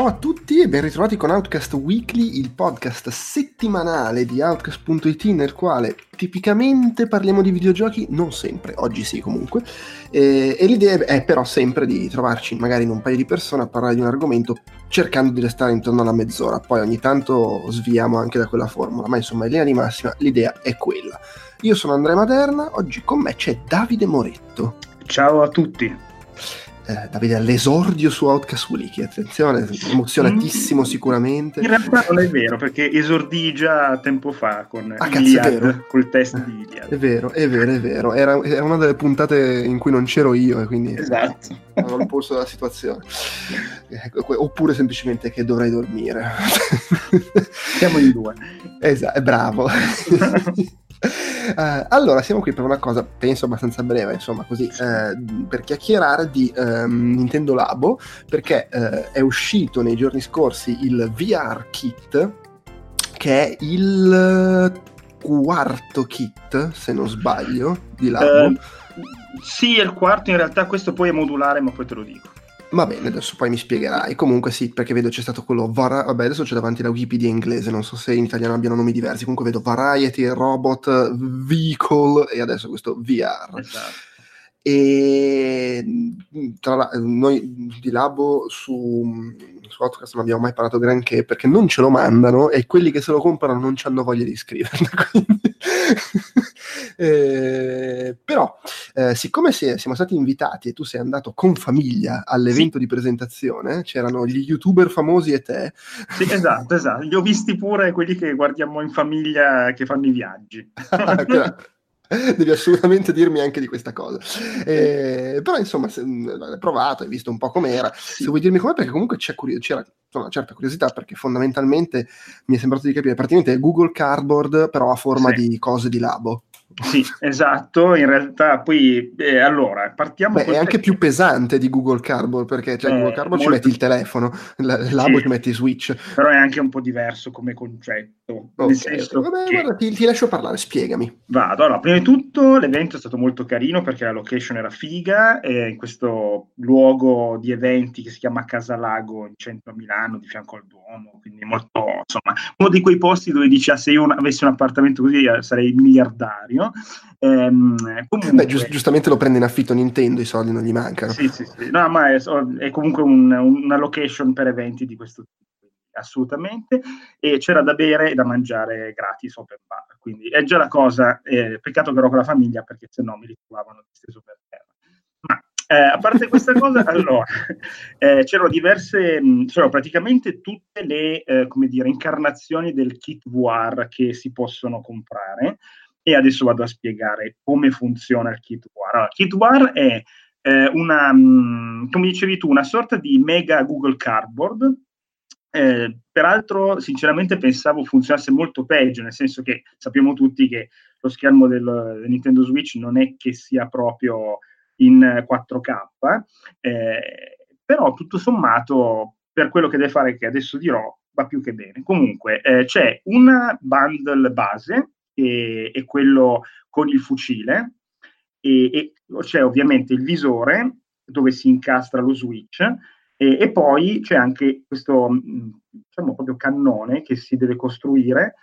Ciao a tutti e ben ritrovati con Outcast Weekly, il podcast settimanale di Outcast.it nel quale tipicamente parliamo di videogiochi, non sempre, oggi sì comunque, e, e l'idea è però sempre di trovarci magari in un paio di persone a parlare di un argomento cercando di restare intorno alla mezz'ora, poi ogni tanto sviamo anche da quella formula, ma insomma in linea di massima l'idea è quella. Io sono Andrea Maderna, oggi con me c'è Davide Moretto. Ciao a tutti. Eh, Davide all'esordio su Outcast Wiki, attenzione, emozionatissimo sicuramente. In realtà non è vero, perché esordì già tempo fa con Ah, cazzo, Iliad, vero. col test di Iliad. È vero, è vero, è vero. Era, era una delle puntate in cui non c'ero io e quindi Esatto. avevo il polso della situazione. Ecco, Oppure semplicemente che dovrei dormire. Siamo in due. Esatto, bravo. Eh, allora, siamo qui per una cosa, penso abbastanza breve, insomma, così, eh, per chiacchierare di ehm, Nintendo Labo, perché eh, è uscito nei giorni scorsi il VR Kit, che è il quarto kit, se non sbaglio, di Labo. Sì, è il quarto, in realtà questo poi è modulare, ma poi te lo dico. Va bene, adesso poi mi spiegherai. Comunque sì, perché vedo c'è stato quello... Vara- Vabbè, adesso c'è davanti la Wikipedia inglese, non so se in italiano abbiano nomi diversi. Comunque vedo Variety, Robot, Vehicle e adesso questo VR. Esatto. E mh, tra la- noi di Labo su, su Outcast non abbiamo mai parlato granché perché non ce lo mandano e quelli che se lo comprano non ci hanno voglia di scriverlo. Eh, però, eh, siccome si- siamo stati invitati e tu sei andato con famiglia all'evento di presentazione, c'erano gli youtuber famosi e te, Sì, esatto, esatto. Li ho visti pure quelli che guardiamo in famiglia che fanno i viaggi. Che- Devi assolutamente dirmi anche di questa cosa. Eh, però, insomma, se, l'hai provato, hai visto un po' com'era. Se vuoi dirmi com'è, perché comunque c'è curio- c'era insomma, una certa curiosità, perché fondamentalmente mi è sembrato di capire, praticamente è Google Cardboard, però a forma Sì. di cose di labo. Sì, esatto. In realtà, poi, eh, allora, partiamo Beh, è anche tecnico. più pesante di Google Cardboard, perché cioè, Eh, Google Cardboard ci molto- metti il telefono, l- labo Sì. ci metti Switch. Però è anche un po' diverso come concetto. Ok, Nel senso Vabbè, che- guarda, ti, ti lascio parlare, spiegami. Vado. Allora, prima di tutto l'evento è stato molto carino perché la location era figa, eh, in questo luogo di eventi che si chiama Casalago in centro a Milano, di fianco al Duomo, quindi molto, insomma, uno di quei posti dove dici, ah, se io avessi un appartamento così eh, sarei miliardario. Ehm, comunque, Beh, gius- giustamente lo prende in affitto Nintendo, i soldi non gli mancano. sì, sì, sì. No, ma è, è comunque un- una location per eventi di questo tipo, assolutamente. E c'era da bere e da mangiare gratis open bar, quindi è già la cosa. eh, peccato che ero con la famiglia perché se no mi ritrovavano disteso per terra. Ma eh, a parte questa cosa, allora, eh, c'erano diverse, mh, c'erano praticamente tutte le, eh, come dire, incarnazioni del kit VR che si possono comprare. E adesso vado a spiegare come funziona il kit VR. Allora, il kit VR è eh, una, mh, come dicevi tu, una sorta di mega Google Cardboard. Eh, peraltro, sinceramente, pensavo funzionasse molto peggio, nel senso che sappiamo tutti che lo schermo del, del Nintendo Switch non è che sia proprio in eh, 4K, eh, però tutto sommato, per quello che deve fare, che adesso dirò, va più che bene. Comunque, eh, c'è una bundle base, che è quello con il fucile, e, e c'è ovviamente il visore dove si incastra lo switch e, e poi c'è anche questo mh, diciamo proprio cannone che si deve costruire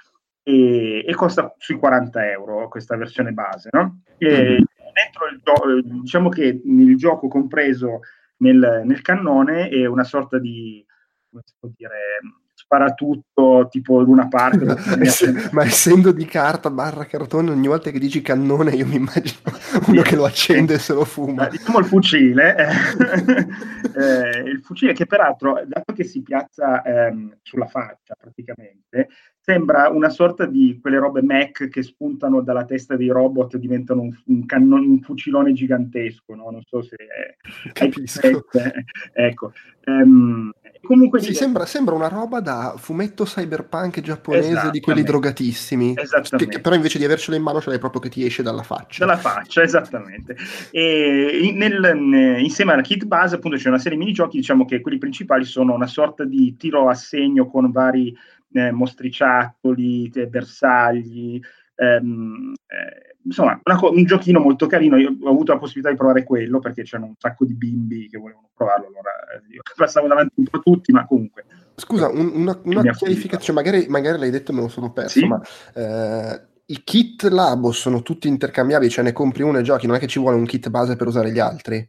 e, e costa sui 40 euro questa versione base no? E dentro il eh, diciamo che il gioco compreso nel, nel cannone è una sorta di come si può dire sparatutto tipo Luna dove Ma, ess- ma essendo di carta barra cartone, ogni volta che dici cannone, io mi immagino uno che lo accende e se lo fuma. Eh, diciamo il fucile, eh, eh, il fucile che peraltro, dato che si piazza ehm, sulla faccia praticamente, sembra una sorta di quelle robe Mac che spuntano dalla testa dei robot e diventano un, un, cannon- un fucilone gigantesco, no? non so se... hai Capisco. presente. ecco. Ehm, comunque Sì, sembra, sembra una roba da fumetto cyberpunk giapponese di quelli drogatissimi. Esattamente. Che- Però invece di avercelo in mano ce l'hai proprio che ti esce dalla faccia. Dalla faccia, esattamente. E nel- insieme alla kit base, appunto, c'è una serie di minigiochi, diciamo che quelli principali sono una sorta di tiro a segno con vari eh, mostriciattoli, bersagli, ehm, eh, insomma co- un giochino molto carino, io ho avuto la possibilità di provare quello perché c'erano un sacco di bimbi che volevano provarlo, allora eh, io passavo davanti un po' a tutti, ma comunque Scusa, un- una, una chiarificazione, magari, magari l'hai detto e me lo sono perso, Sì. ma eh, i kit Labo sono tutti intercambiabili, cioè ne compri uno e giochi, non è che ci vuole un kit base per usare gli altri.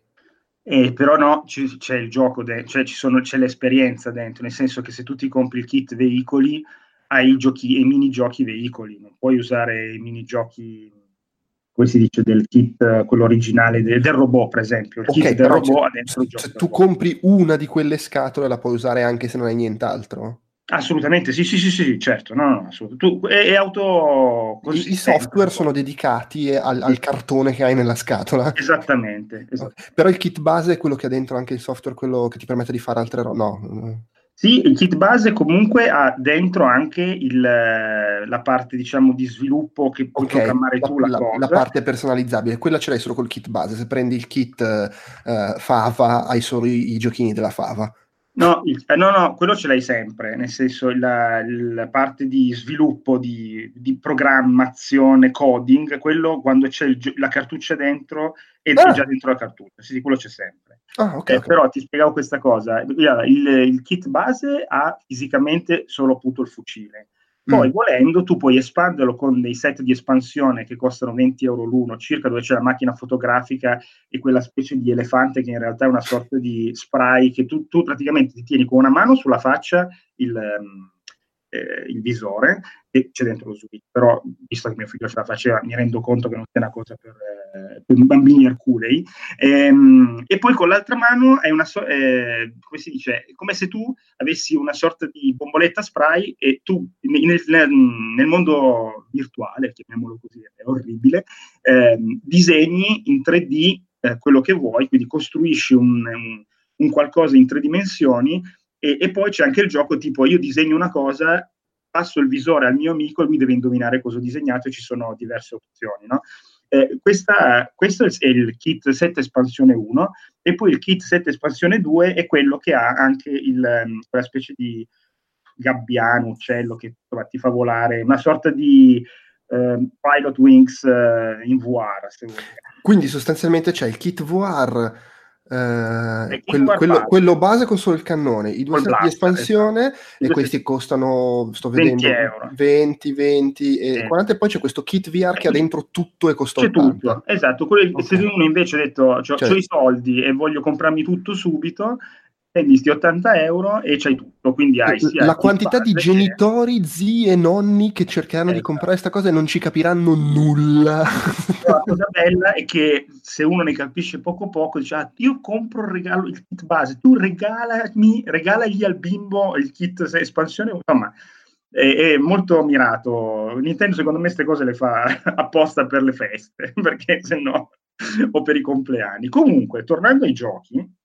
Eh, però no, ci- c'è il gioco, de- cioè ci sono- c'è l'esperienza dentro, nel senso che se tu ti compri il kit veicoli, hai i giochi, i minigiochi veicoli, non puoi usare i minigiochi, come si dice, del kit, quello originale de- del robot, per esempio. Il Ok, kit del robot se- ha dentro il se, gioco. se del tu compri una di quelle scatole la puoi usare anche se non hai nient'altro. Assolutamente, sì, sì, sì, sì, certo, no, no, tu- è, è auto I, i software sono dedicati al, al cartone che hai nella scatola. Esattamente. Ok. Però il kit base è quello che ha dentro anche il software, quello che ti permette di fare altre robe. No. Sì, il kit base comunque ha dentro anche il, eh, la parte, diciamo, di sviluppo che puoi Ok, programmare tu la, la- cosa. la parte personalizzabile, quella ce l'hai solo col kit base. Se prendi il kit eh, Fava, hai solo i, i giochini della Fava. No, il- eh, no, no, quello ce l'hai sempre, nel senso la, la parte di sviluppo, di, di programmazione, coding, quello quando c'è il la cartuccia dentro e Ah. è già dentro la cartuccia, sì, quello c'è sempre. Ah, ok. Eh, ok. Però ti spiegavo questa cosa, il, il kit base ha fisicamente solo appunto il fucile, poi Mm. volendo tu puoi espanderlo con dei set di espansione che costano 20 euro l'uno circa, dove c'è la macchina fotografica e quella specie di elefante che in realtà è una sorta di spray che tu, tu praticamente ti tieni con una mano sulla faccia il, ehm, eh, il visore e c'è dentro lo switch, però visto che mio figlio ce la faceva mi rendo conto che non sia una cosa per, eh, per bambini erculei Ehm, e poi con l'altra mano hai una so- eh, come si dice, è come se tu avessi una sorta di bomboletta spray e tu nel, nel- nel mondo virtuale, chiamiamolo così, è orribile, ehm, disegni in 3D eh, quello che vuoi, quindi costruisci un, un- un qualcosa in tre dimensioni e, e poi c'è anche il gioco tipo io disegno una cosa, passo il visore al mio amico e lui deve indovinare cosa ho disegnato e ci sono diverse opzioni, no? Eh, questa- questo è il kit 7 espansione 1 e poi il kit 7 espansione 2 è quello che ha anche il, ehm, quella specie di gabbiano, uccello che insomma, ti fa volare, una sorta di ehm, pilot wings eh, in VR. Quindi sostanzialmente c'è il kit VR, eh, quello, quello- base. quello base con solo il cannone, i due set di espansione esatto. E questi costano, sto 20 vedendo, euro. 20, 20 e Sì. 40 e poi c'è questo kit VR che ha dentro tutto e costa C'è 80. tutto, esatto. Quello- Ok. Se uno invece ha detto ho Cioè- i soldi e voglio comprarmi tutto subito, spendi sti 80 euro e c'hai tutto. Quindi hai sia La quantità di base che- genitori, zii e nonni che cercheranno di Esatto. comprare questa cosa e non ci capiranno nulla. La cosa bella è che se uno ne capisce poco poco, dice ah, io compro il regalo, il kit base, tu regalami, regalagli al bimbo il kit espansione, insomma è, è molto mirato. Nintendo secondo me queste cose le fa apposta per le feste, perché se no, o per i compleanni. Comunque, tornando ai giochi,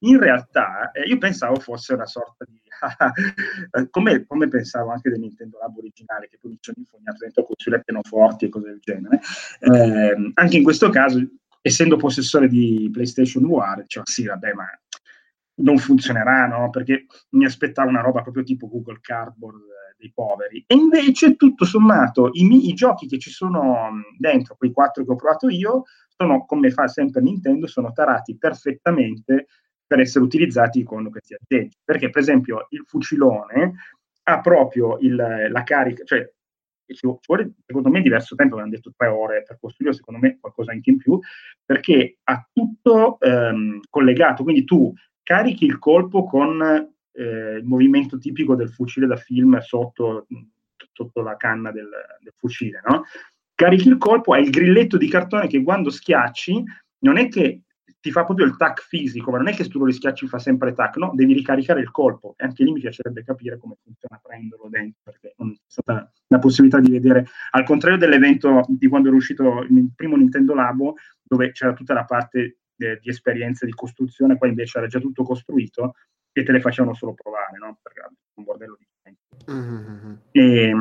in realtà eh, io pensavo fosse una sorta di eh, come, come pensavo anche del Nintendo Lab originale che poi mi sono infognato dentro con sulle pianoforti e cose del genere Ehm, anche in questo caso essendo possessore di PlayStation VR dicevo sì vabbè ma non funzionerà no? perché mi aspettavo una roba proprio tipo Google Cardboard eh, dei poveri. E invece tutto sommato i, mi- i giochi che ci sono mh, dentro quei quattro che ho provato io sono come fa sempre Nintendo sono tarati perfettamente per essere utilizzati con questi aggeggi. Perché, per esempio, il fucilone ha proprio il- la carica, cioè ci vu- ci vuole secondo me diverso tempo, avevano detto tre ore per costruirlo, secondo me qualcosa anche in più, perché ha tutto ehm, collegato, quindi tu carichi il colpo con eh, il movimento tipico del fucile da film sotto, sotto la canna del, del fucile, no? Carichi il colpo, hai il grilletto di cartone che quando schiacci non è che ti fa proprio il tac fisico, ma non è che se tu lo rischiacci fa sempre tac, no, devi ricaricare il colpo. E anche lì mi piacerebbe capire come funziona prenderlo dentro, perché non c'è stata la possibilità di vedere, al contrario dell'evento di quando era uscito il primo Nintendo Labo, dove c'era tutta la parte eh, di esperienza di costruzione, poi invece era già tutto costruito e te le facevano solo provare, no? Perché un bordello di gente. Mhm. E,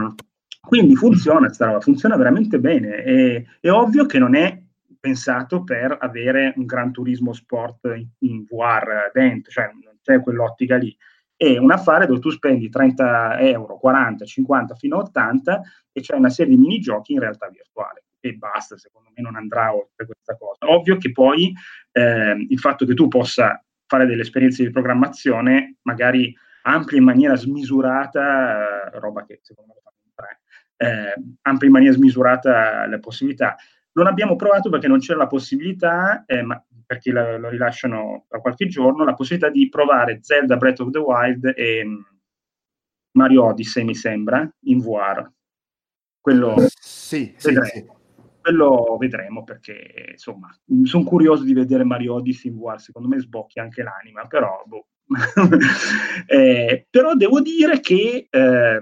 quindi funziona roba, funziona veramente bene. E, è ovvio che non è pensato per avere un gran turismo sport in, in VR dentro, cioè non c'è quell'ottica lì. è un affare dove tu spendi 30 euro, 40, 50 fino a 80 e c'è una serie di minigiochi in realtà virtuale e basta, secondo me non andrà oltre questa cosa. Ovvio che poi eh, il fatto che tu possa fare delle esperienze di programmazione magari amplia in maniera smisurata, eh, roba che secondo me fanno in tre, eh, amplia in maniera smisurata le possibilità. Non abbiamo provato perché non c'era la possibilità, eh, ma perché la, lo rilasciano tra qualche giorno, la possibilità di provare Zelda Breath of the Wild e mm, Mario Odyssey, mi sembra, in VR. Quello sì, sì, sì. Quello vedremo perché, insomma, sono curioso di vedere Mario Odyssey in VR, secondo me sbocchi anche l'anima, però, boh. eh, però devo dire che... Eh,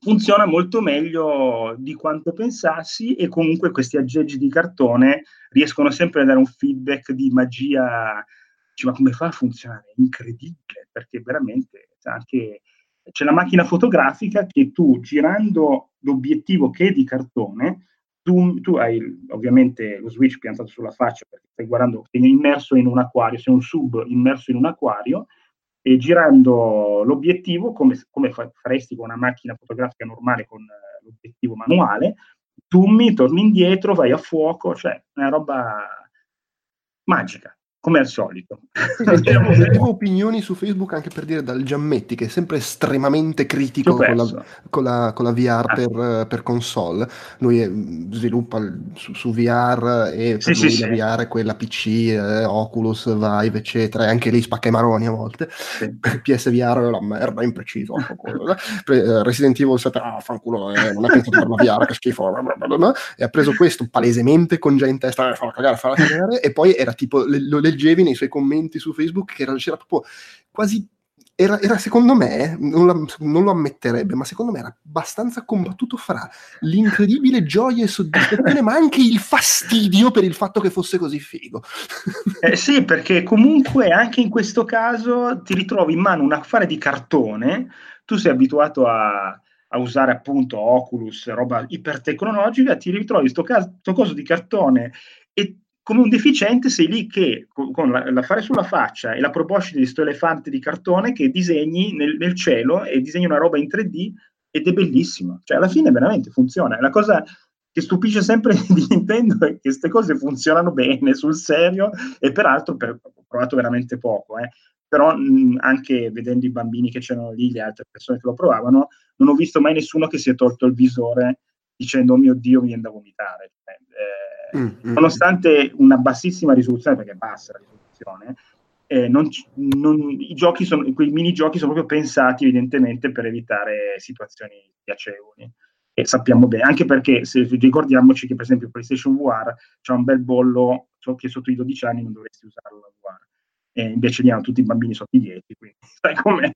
funziona molto meglio di quanto pensassi e comunque questi aggeggi di cartone riescono sempre a dare un feedback di magia. Cioè, ma come fa a funzionare? Incredibile, perché veramente anche c'è la macchina fotografica che tu girando l'obiettivo che è di cartone, tu, tu hai ovviamente lo switch piantato sulla faccia perché stai guardando, sei immerso in un acquario, sei un sub immerso in un acquario e girando l'obiettivo come, come faresti con una macchina fotografica normale con eh, l'obiettivo manuale, zoomi, torni indietro, vai a fuoco, cioè una roba magica come al solito. Leggevo, leggevo opinioni su Facebook anche per dire dal Giammetti, che è sempre estremamente critico con la, con la, con la, VR ah. per, per, console. Lui è, sviluppa su, su, VR e per sì, lui sì, la sì. VR è quella PC, eh, Oculus, Vive, eccetera, e anche lì spacca i maroni a volte. PSVR è la merda, impreciso. Eh, Resident Evil 7, ah, fanculo, eh, non è pensato per una VR, che schifo. e ha preso questo palesemente con già in testa, eh, fa cagare, fa cagare, e poi era tipo, lo, lo leggevi nei suoi commenti su Facebook che era, c'era proprio quasi era, era, secondo me, non, la, non, lo ammetterebbe, ma secondo me era abbastanza combattuto fra l'incredibile gioia e soddisfazione, ma anche il fastidio per il fatto che fosse così figo. Eh sì, perché comunque anche in questo caso ti ritrovi in mano un affare di cartone, tu sei abituato a, a usare appunto Oculus, roba ipertecnologica, ti ritrovi questo coso di cartone e come un deficiente sei lì che con l'affare sulla faccia e la proboscide di questo elefante di cartone che disegni nel, nel, cielo e disegni una roba in 3D ed è bellissimo. Cioè, alla fine veramente funziona. La cosa che stupisce sempre di Nintendo è che queste cose funzionano bene sul serio e peraltro per, ho provato veramente poco, eh. però mh, anche vedendo i bambini che c'erano lì, le altre persone che lo provavano, non ho visto mai nessuno che si è tolto il visore dicendo oh mio Dio mi viene da vomitare. Eh, Mm, mm, nonostante una bassissima risoluzione, perché è bassa la risoluzione, eh, non, non, i giochi sono, quei minigiochi sono proprio pensati evidentemente per evitare situazioni piacevoli. E sappiamo bene, anche perché se ricordiamoci che per esempio PlayStation VR c'è un bel bollo so che sotto i 12 anni non dovresti usarlo la VR. E invece lì hanno tutti i bambini sotto i 10, quindi sai com'è.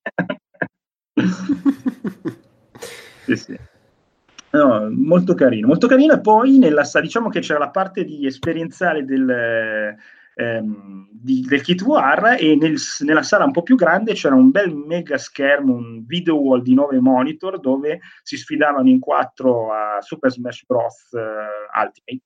sì, sì. No, molto carino, molto carino. E poi nella, diciamo che c'era la parte di esperienziale del, ehm, di, del kit VR e nel, nella sala un po' più grande c'era un bel mega schermo, un video wall di 9 monitor dove si sfidavano in quattro a Super Smash Bros. Uh, Ultimate.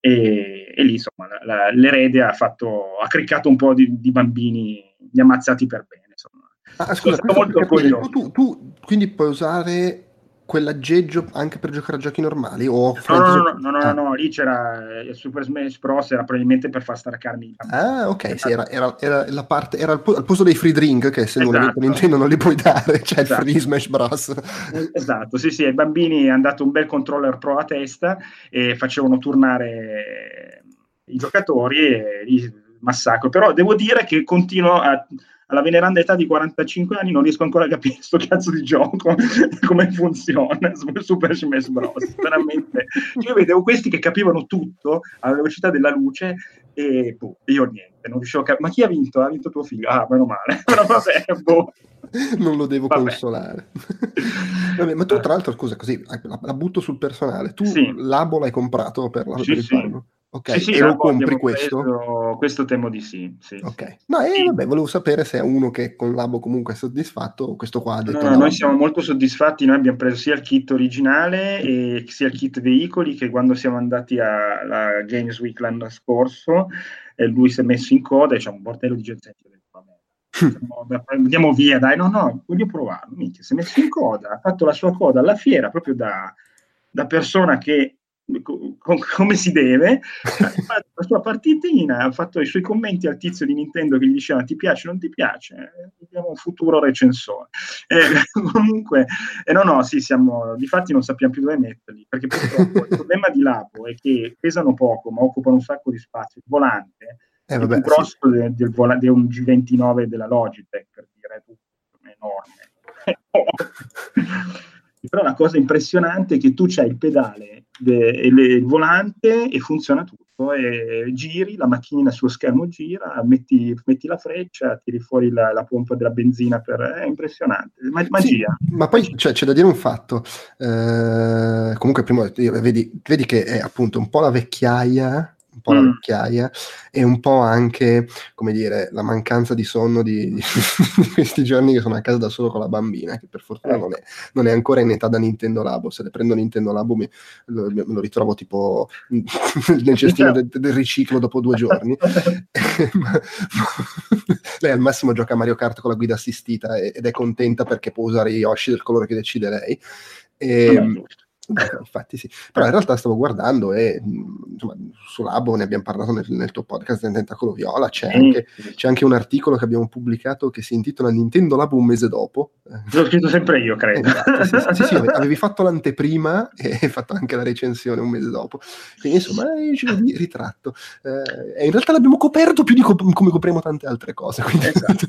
E, e, lì insomma la, la, l'erede ha, fatto, ha criccato un po' di, di bambini, li ammazzati per bene. Insomma. Ah, scusa, molto tu, tu, quindi puoi usare quell'aggeggio anche per giocare a giochi normali? O no, no, no, no, no, ah. no, lì c'era il Super Smash Bros. era probabilmente per far staccarmi. Ah, ok, sì, era, era, era, la parte, era al, po- al posto dei free drink che se esatto. non Nintendo non li puoi dare, cioè esatto. il free Smash Bros. Esatto, sì, sì, ai bambini è andato un bel controller pro a testa e facevano turnare i giocatori e lì massacro. Però devo dire che continuo a alla veneranda età di 45 anni non riesco ancora a capire questo cazzo di gioco come funziona Super Smash Bros. Veramente, io vedevo questi che capivano tutto alla velocità della luce e boh, io niente, non riuscivo a capire. Ma chi ha vinto? Ha vinto tuo figlio? Ah, meno male. Però vabbè, boh. Non lo devo vabbè. consolare. vabbè, ma tu, tra l'altro, scusa, così la, butto sul personale. Tu sì. l'abo l'hai comprato per, la, sì, per sì. Ok, sì, sì, e lo compri questo? Questo temo di sì. sì ok, no, e vabbè, volevo sapere se è uno che con l'abo comunque è soddisfatto questo qua ha detto no, no, noi siamo molto soddisfatti, noi abbiamo preso sia il kit originale e sia il kit veicoli che quando siamo andati alla Games Week l'anno scorso eh, lui si è messo in coda e c'è un bordello di gente andiamo via, dai, no, no, voglio provarlo. Minchia, si è messo in coda, ha fatto la sua coda alla fiera proprio da, da persona che co- co- come si deve, ha fatto la sua partitina, ha fatto i suoi commenti al tizio di Nintendo che gli diceva ti piace o non ti piace, abbiamo un futuro recensore. Eh, comunque, eh, no, no, sì, siamo, difatti non sappiamo più dove metterli, perché purtroppo il problema di Labo è che pesano poco, ma occupano un sacco di spazio. Il volante Eh, è vabbè, più grosso de- del, vola- di un G29 della Logitech, per dire è enorme. Però la cosa impressionante è che tu c'hai il pedale, de- e le- il volante e funziona tutto. E giri, la macchinina sullo schermo gira, metti, metti la freccia, tiri fuori la, la pompa della benzina. Per, è impressionante, Ma- Sì, magia. ma poi c'è, c'è da dire un fatto. Eh, comunque, prima vedi, vedi che è appunto un po' la vecchiaia, po' la Mm. vecchiaia, e un po' anche, come dire, la mancanza di sonno di, di questi giorni che sono a casa da solo con la bambina, che per fortuna non è, non è ancora in età da Nintendo Labo. Se le prendo Nintendo Labo mi- lo- me lo ritrovo tipo nel cestino del, del riciclo dopo due giorni. Ma- lei al massimo gioca a Mario Kart con la guida assistita ed è contenta perché può usare Yoshi del colore che decide lei. E, Vabbè, giusto. Beh, infatti sì, però in realtà stavo guardando e insomma, su Labo ne abbiamo parlato nel, nel tuo podcast del Tentacolo Viola, c'è anche, c'è anche un articolo che abbiamo pubblicato che si intitola Nintendo Labo un mese dopo. L'ho scritto sempre io, credo. Esatto, sì, sì, sì, sì, ave- avevi fatto l'anteprima e hai fatto anche la recensione un mese dopo. Quindi insomma, eh, ci vedi, ritratto. Eh, e in realtà l'abbiamo coperto più di co- come copriamo tante altre cose. Quindi... Esatto.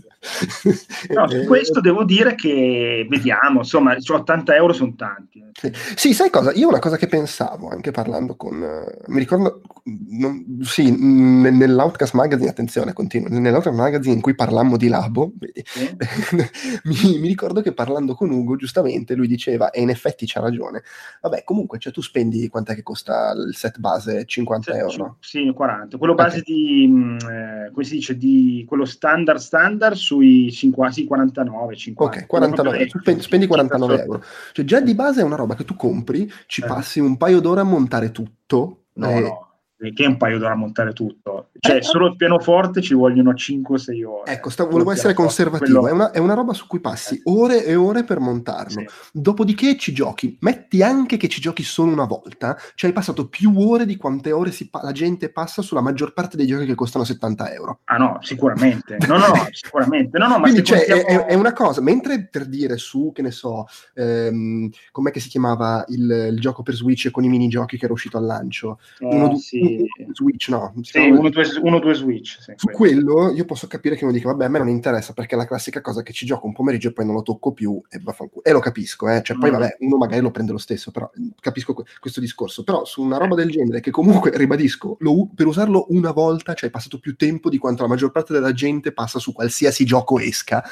No, su Eh, questo devo dire che vediamo, insomma, cioè 80 euro sono tanti. eh. Sì. Sì, sai cosa? Io una cosa che pensavo anche parlando con. eh, mi ricordo. non- sì, nell'Outcast Magazine, attenzione, continuo. Nell'Outcast Magazine in cui parlammo di Labo, vedi, Sì. mi, mi ricordo che parlando con Ugo, giustamente, lui diceva, e in effetti c'ha ragione. Vabbè, comunque, cioè, tu spendi quant'è che costa il set base? 50 Sì, euro? Sì, 40. Quello base Ok. di, mh, eh, come si dice, di quello standard standard sui 50, sì, 49, 50. Ok, 49, tu spendi, spendi 49 euro. Cioè, già di base è una roba che tu compri, ci Eh. passi un paio d'ore a montare tutto. No, eh, no, che è un paio d'ore a montare tutto. Cioè, Eh, solo il pianoforte ci vogliono 5-6 ore. Ecco, sta- volevo essere conservativo. quello- È, una, è una roba su cui passi Eh. ore e ore per montarlo. Sì. Dopodiché ci giochi. Metti anche che ci giochi solo una volta. Cioè, hai passato più ore di quante ore si pa- la gente passa sulla maggior parte dei giochi che costano 70 euro. Ah no, sicuramente. No, no, sicuramente. No, no, ma Quindi cioè, è, contiamo- è- è una cosa, mentre per dire su, che ne so, ehm, com'è che si chiamava il, il gioco per Switch con i minigiochi che era uscito al lancio? Eh, Uno, sì. Switch, no. Sì, chiamava- uno, due, uno, due Switch. sì, Su quello. quello io posso capire che uno dica, vabbè, a me non interessa perché è la classica cosa che ci gioco un pomeriggio e poi non lo tocco più e vaffanculo. E lo capisco, eh. Cioè, poi Mm. vabbè, uno magari lo prende lo stesso, però eh, capisco que- questo discorso. Però su una roba del genere, che comunque, ribadisco, lo per usarlo una volta, cioè hai passato più tempo di quanto la maggior parte della gente passa su qualsiasi gioco esca.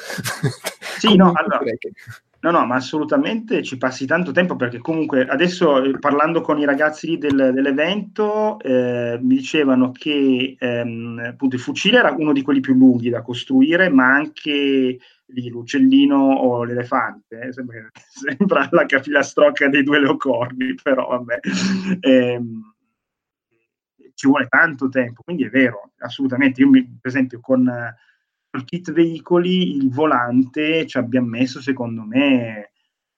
Sì, no, allora- che- No, no, ma assolutamente ci passi tanto tempo perché comunque adesso eh, parlando con i ragazzi del- dell'evento eh, mi dicevano che ehm, appunto il fucile era uno di quelli più lunghi da costruire, ma anche lì, l'uccellino o l'elefante, eh, sembra, sembra la capilastrocca dei due leocordi, però vabbè. Ehm, ci vuole tanto tempo, quindi è vero, assolutamente. Io, mi, per esempio, con il kit veicoli, il volante ci abbiamo messo, secondo me,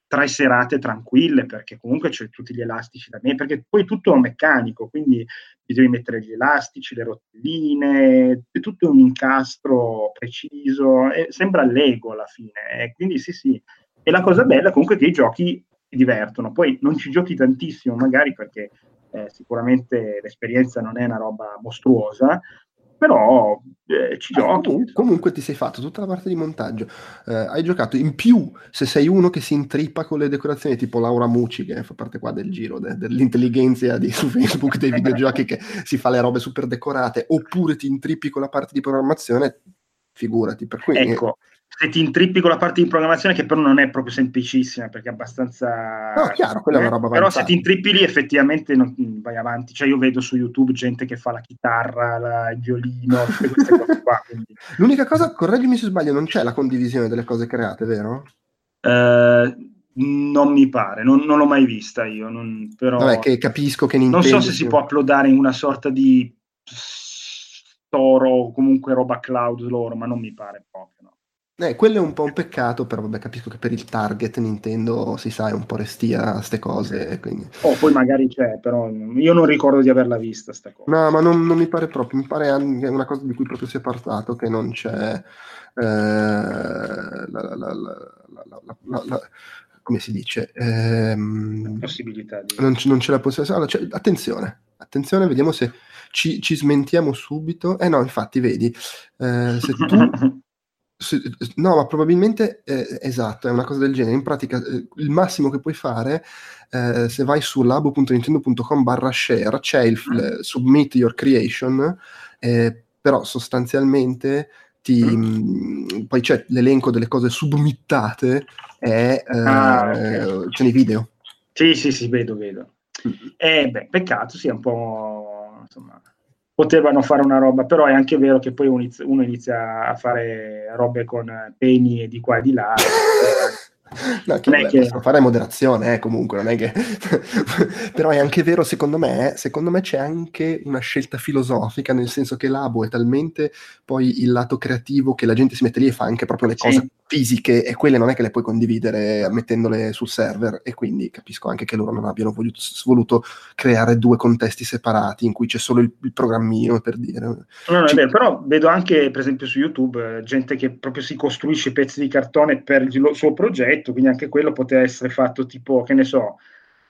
tre serate tranquille, perché comunque c'è tutti gli elastici da me, perché poi tutto è meccanico, quindi devi mettere gli elastici, le rotelline, è tutto un incastro preciso, e sembra Lego alla fine, eh, quindi sì sì. E la cosa bella comunque è che i giochi ti divertono, poi non ci giochi tantissimo magari perché eh, sicuramente l'esperienza non è una roba mostruosa, però eh, ci Ah, giochi. comu- comunque ti sei fatto tutta la parte di montaggio, Eh, hai giocato in più se sei uno che si intrippa con le decorazioni tipo Laura Mucci che fa parte qua del giro de- dell'intelligenza di, su Facebook dei videogiochi che si fa le robe super decorate oppure ti intrippi con la parte di programmazione figurati per cui Ecco, se ti intrippi con la parte di programmazione, che però non è proprio semplicissima perché è abbastanza. No, chiaro, quella è una roba Però avanzata. se ti intrippi lì, effettivamente non- vai avanti. Cioè, io vedo su YouTube gente che fa la chitarra, la- il violino, tutte queste cose qua. quindi, l'unica cosa correggimi se sbaglio non c'è la condivisione delle cose create vero? eh, non mi pare, non, non l'ho mai vista io. Non, però Vabbè che capisco che non Nintendo so se si può uploadare in una sorta di store o comunque roba cloud loro, ma non mi pare proprio. no. Eh, quello è un po' un peccato, però vabbè, capisco che per il target Nintendo si sa è un po' restia a queste cose. Quindi... Oh, poi magari c'è, però io non ricordo di averla vista sta cosa. No, ma non, non mi pare proprio, mi pare anche una cosa di cui proprio si è parlato, che non c'è eh, la, la, la, come si dice? Ehm, possibilità di... non, non c'è la possibilità. Allora, cioè, attenzione, attenzione, vediamo se ci, ci, smentiamo subito. Eh no, infatti, vedi, eh, se tu No, ma probabilmente eh, esatto, è una cosa del genere. In pratica, eh, il massimo che puoi fare, eh, se vai su labo.nintendo.com barra share, c'è il mm. submit your creation, eh, però sostanzialmente ti, mm. mh, poi c'è l'elenco delle cose submittate e eh, ah, okay. c'è nei video. Sì, sì, sì, vedo, vedo. Mm. Eh, beh, peccato, sia un po', insomma, potevano fare una roba, però è anche vero che poi uno inizia a fare robe con peni di qua e di là. No, che, vabbè, che... fare moderazione, eh, comunque, non è che... Però è anche vero, secondo me, secondo me c'è anche una scelta filosofica, nel senso che l'abo è talmente poi il lato creativo che la gente si mette lì e fa anche proprio le cose sì. fisiche e quelle non è che le puoi condividere mettendole sul server e quindi capisco anche che loro non abbiano voluto, voluto creare due contesti separati in cui c'è solo il, il programmino per dire. No, no, Ci... vero, però vedo anche, per esempio, su YouTube gente che proprio si costruisce pezzi di cartone per il suo progetto progetto, quindi anche quello poteva essere fatto tipo, che ne so,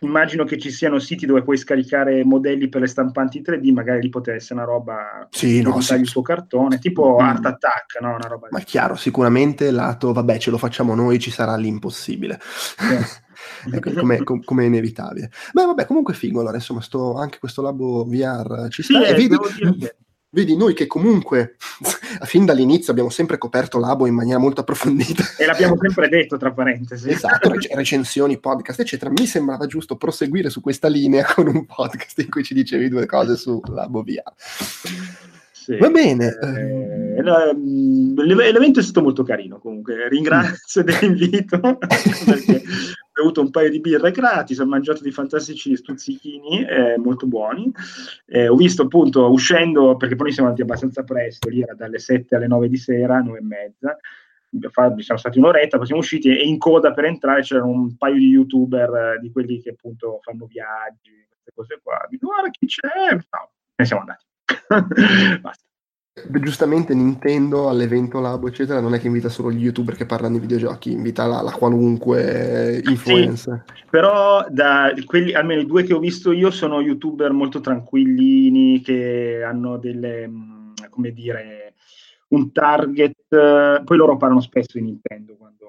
immagino che ci siano siti dove puoi scaricare modelli per le stampanti 3D, magari lì poteva essere una roba sì, no, sì. il suo cartone, tipo mm. Art Attack, no? Una roba Ma chiaro, sicuramente lato, vabbè, ce lo facciamo noi, ci sarà l'impossibile. Sì. ecco, come, com, come inevitabile. Beh, vabbè, comunque figo. Allora, insomma, sto, anche questo labo VR ci sta. Sì, e vedi, Vedi, noi che comunque fin dall'inizio abbiamo sempre coperto l'abo in maniera molto approfondita. E l'abbiamo sempre detto, tra parentesi. Esatto, rec- recensioni, podcast, eccetera. Mi sembrava giusto proseguire su questa linea con un podcast in cui ci dicevi due cose su labo via. Sì. Va bene. Eh, l'evento è stato molto carino comunque. Ringrazio dell'invito perché ho avuto un paio di birre gratis, ho mangiato dei fantastici stuzzichini eh, molto buoni. Eh, ho visto appunto uscendo, perché poi siamo andati abbastanza presto, lì era dalle 7 alle 9 di sera, 9 e mezza. Siamo stati un'oretta, poi siamo usciti e in coda per entrare c'erano un paio di youtuber eh, di quelli che appunto fanno viaggi, queste cose qua. Dico, guarda chi c'è? No, ne siamo andati. Basta. Giustamente Nintendo all'evento Labo, eccetera, non è che invita solo gli youtuber che parlano di videogiochi, invita la, la qualunque influencer. Sì, però da quelli, almeno i due che ho visto io sono youtuber molto tranquillini, che hanno delle, mm, come dire, un target, poi loro parlano spesso di Nintendo quando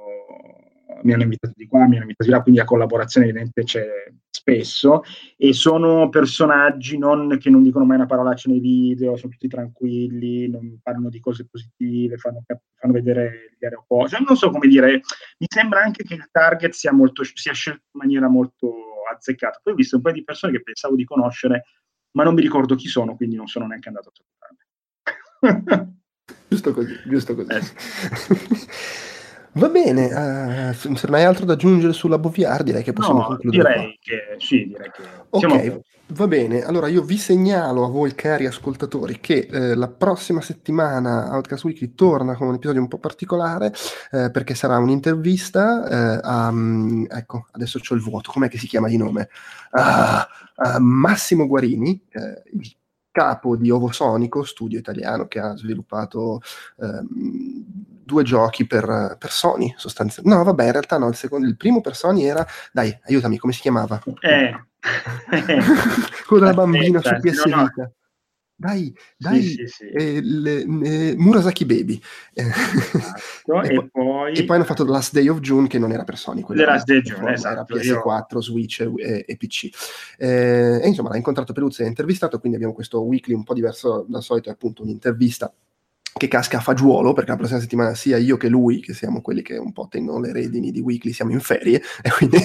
mi hanno invitato di qua, mi hanno invitato di là, quindi la collaborazione evidente c'è spesso e sono personaggi non, che non dicono mai una parolaccia nei video, sono tutti tranquilli, non parlano di cose positive, fanno, fanno vedere gli aeroporti. Non so come dire, mi sembra anche che il target sia, molto, sia scelto in maniera molto azzeccata. Poi ho visto un paio di persone che pensavo di conoscere, ma non mi ricordo chi sono, quindi non sono neanche andato a trovarli. giusto così, giusto così. Eh. Va bene, uh, se non hai altro da aggiungere sulla VR direi che possiamo no, concludere. Direi che sì, direi che Ok, va bene. Allora io vi segnalo a voi cari ascoltatori che eh, la prossima settimana Outcast Weekly torna con un episodio un po' particolare eh, perché sarà un'intervista eh, a um, ecco, adesso c'ho il vuoto, com'è che si chiama di nome? Uh, Massimo Guarini, eh, il capo di Ovosonico, studio italiano che ha sviluppato ehm, due giochi per, per Sony sostanzialmente. No, vabbè, in realtà no, il, secondo, il primo per Sony era, dai, aiutami, come si chiamava? Eh. Quello della bambina su PS no, no. Dai, dai, sì, sì, sì. Eh, le, eh, Murasaki Baby. Esatto, e, e, poi... e, poi... hanno fatto The Last Day of June, che non era per Sony, The Last Day of June, esatto, era PS4, io... Switch e, e PC. Eh, e insomma, l'ha incontrato Peruzzi e intervistato, quindi abbiamo questo weekly un po' diverso dal solito, è appunto un'intervista che casca a fagiolo, perché la prossima settimana sia io che lui, che siamo quelli che un po' tengono le redini di Weekly, siamo in ferie. E quindi...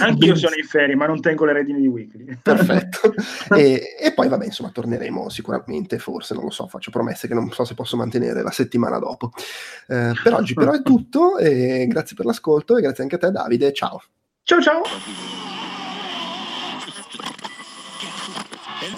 Anche io sono in ferie, ma non tengo le redini di Weekly. Perfetto. e, e, poi, vabbè, insomma, torneremo sicuramente, forse, non lo so, faccio promesse che non so se posso mantenere la settimana dopo. Eh, per oggi però è tutto, e grazie per l'ascolto e grazie anche a te Davide, ciao. Ciao ciao!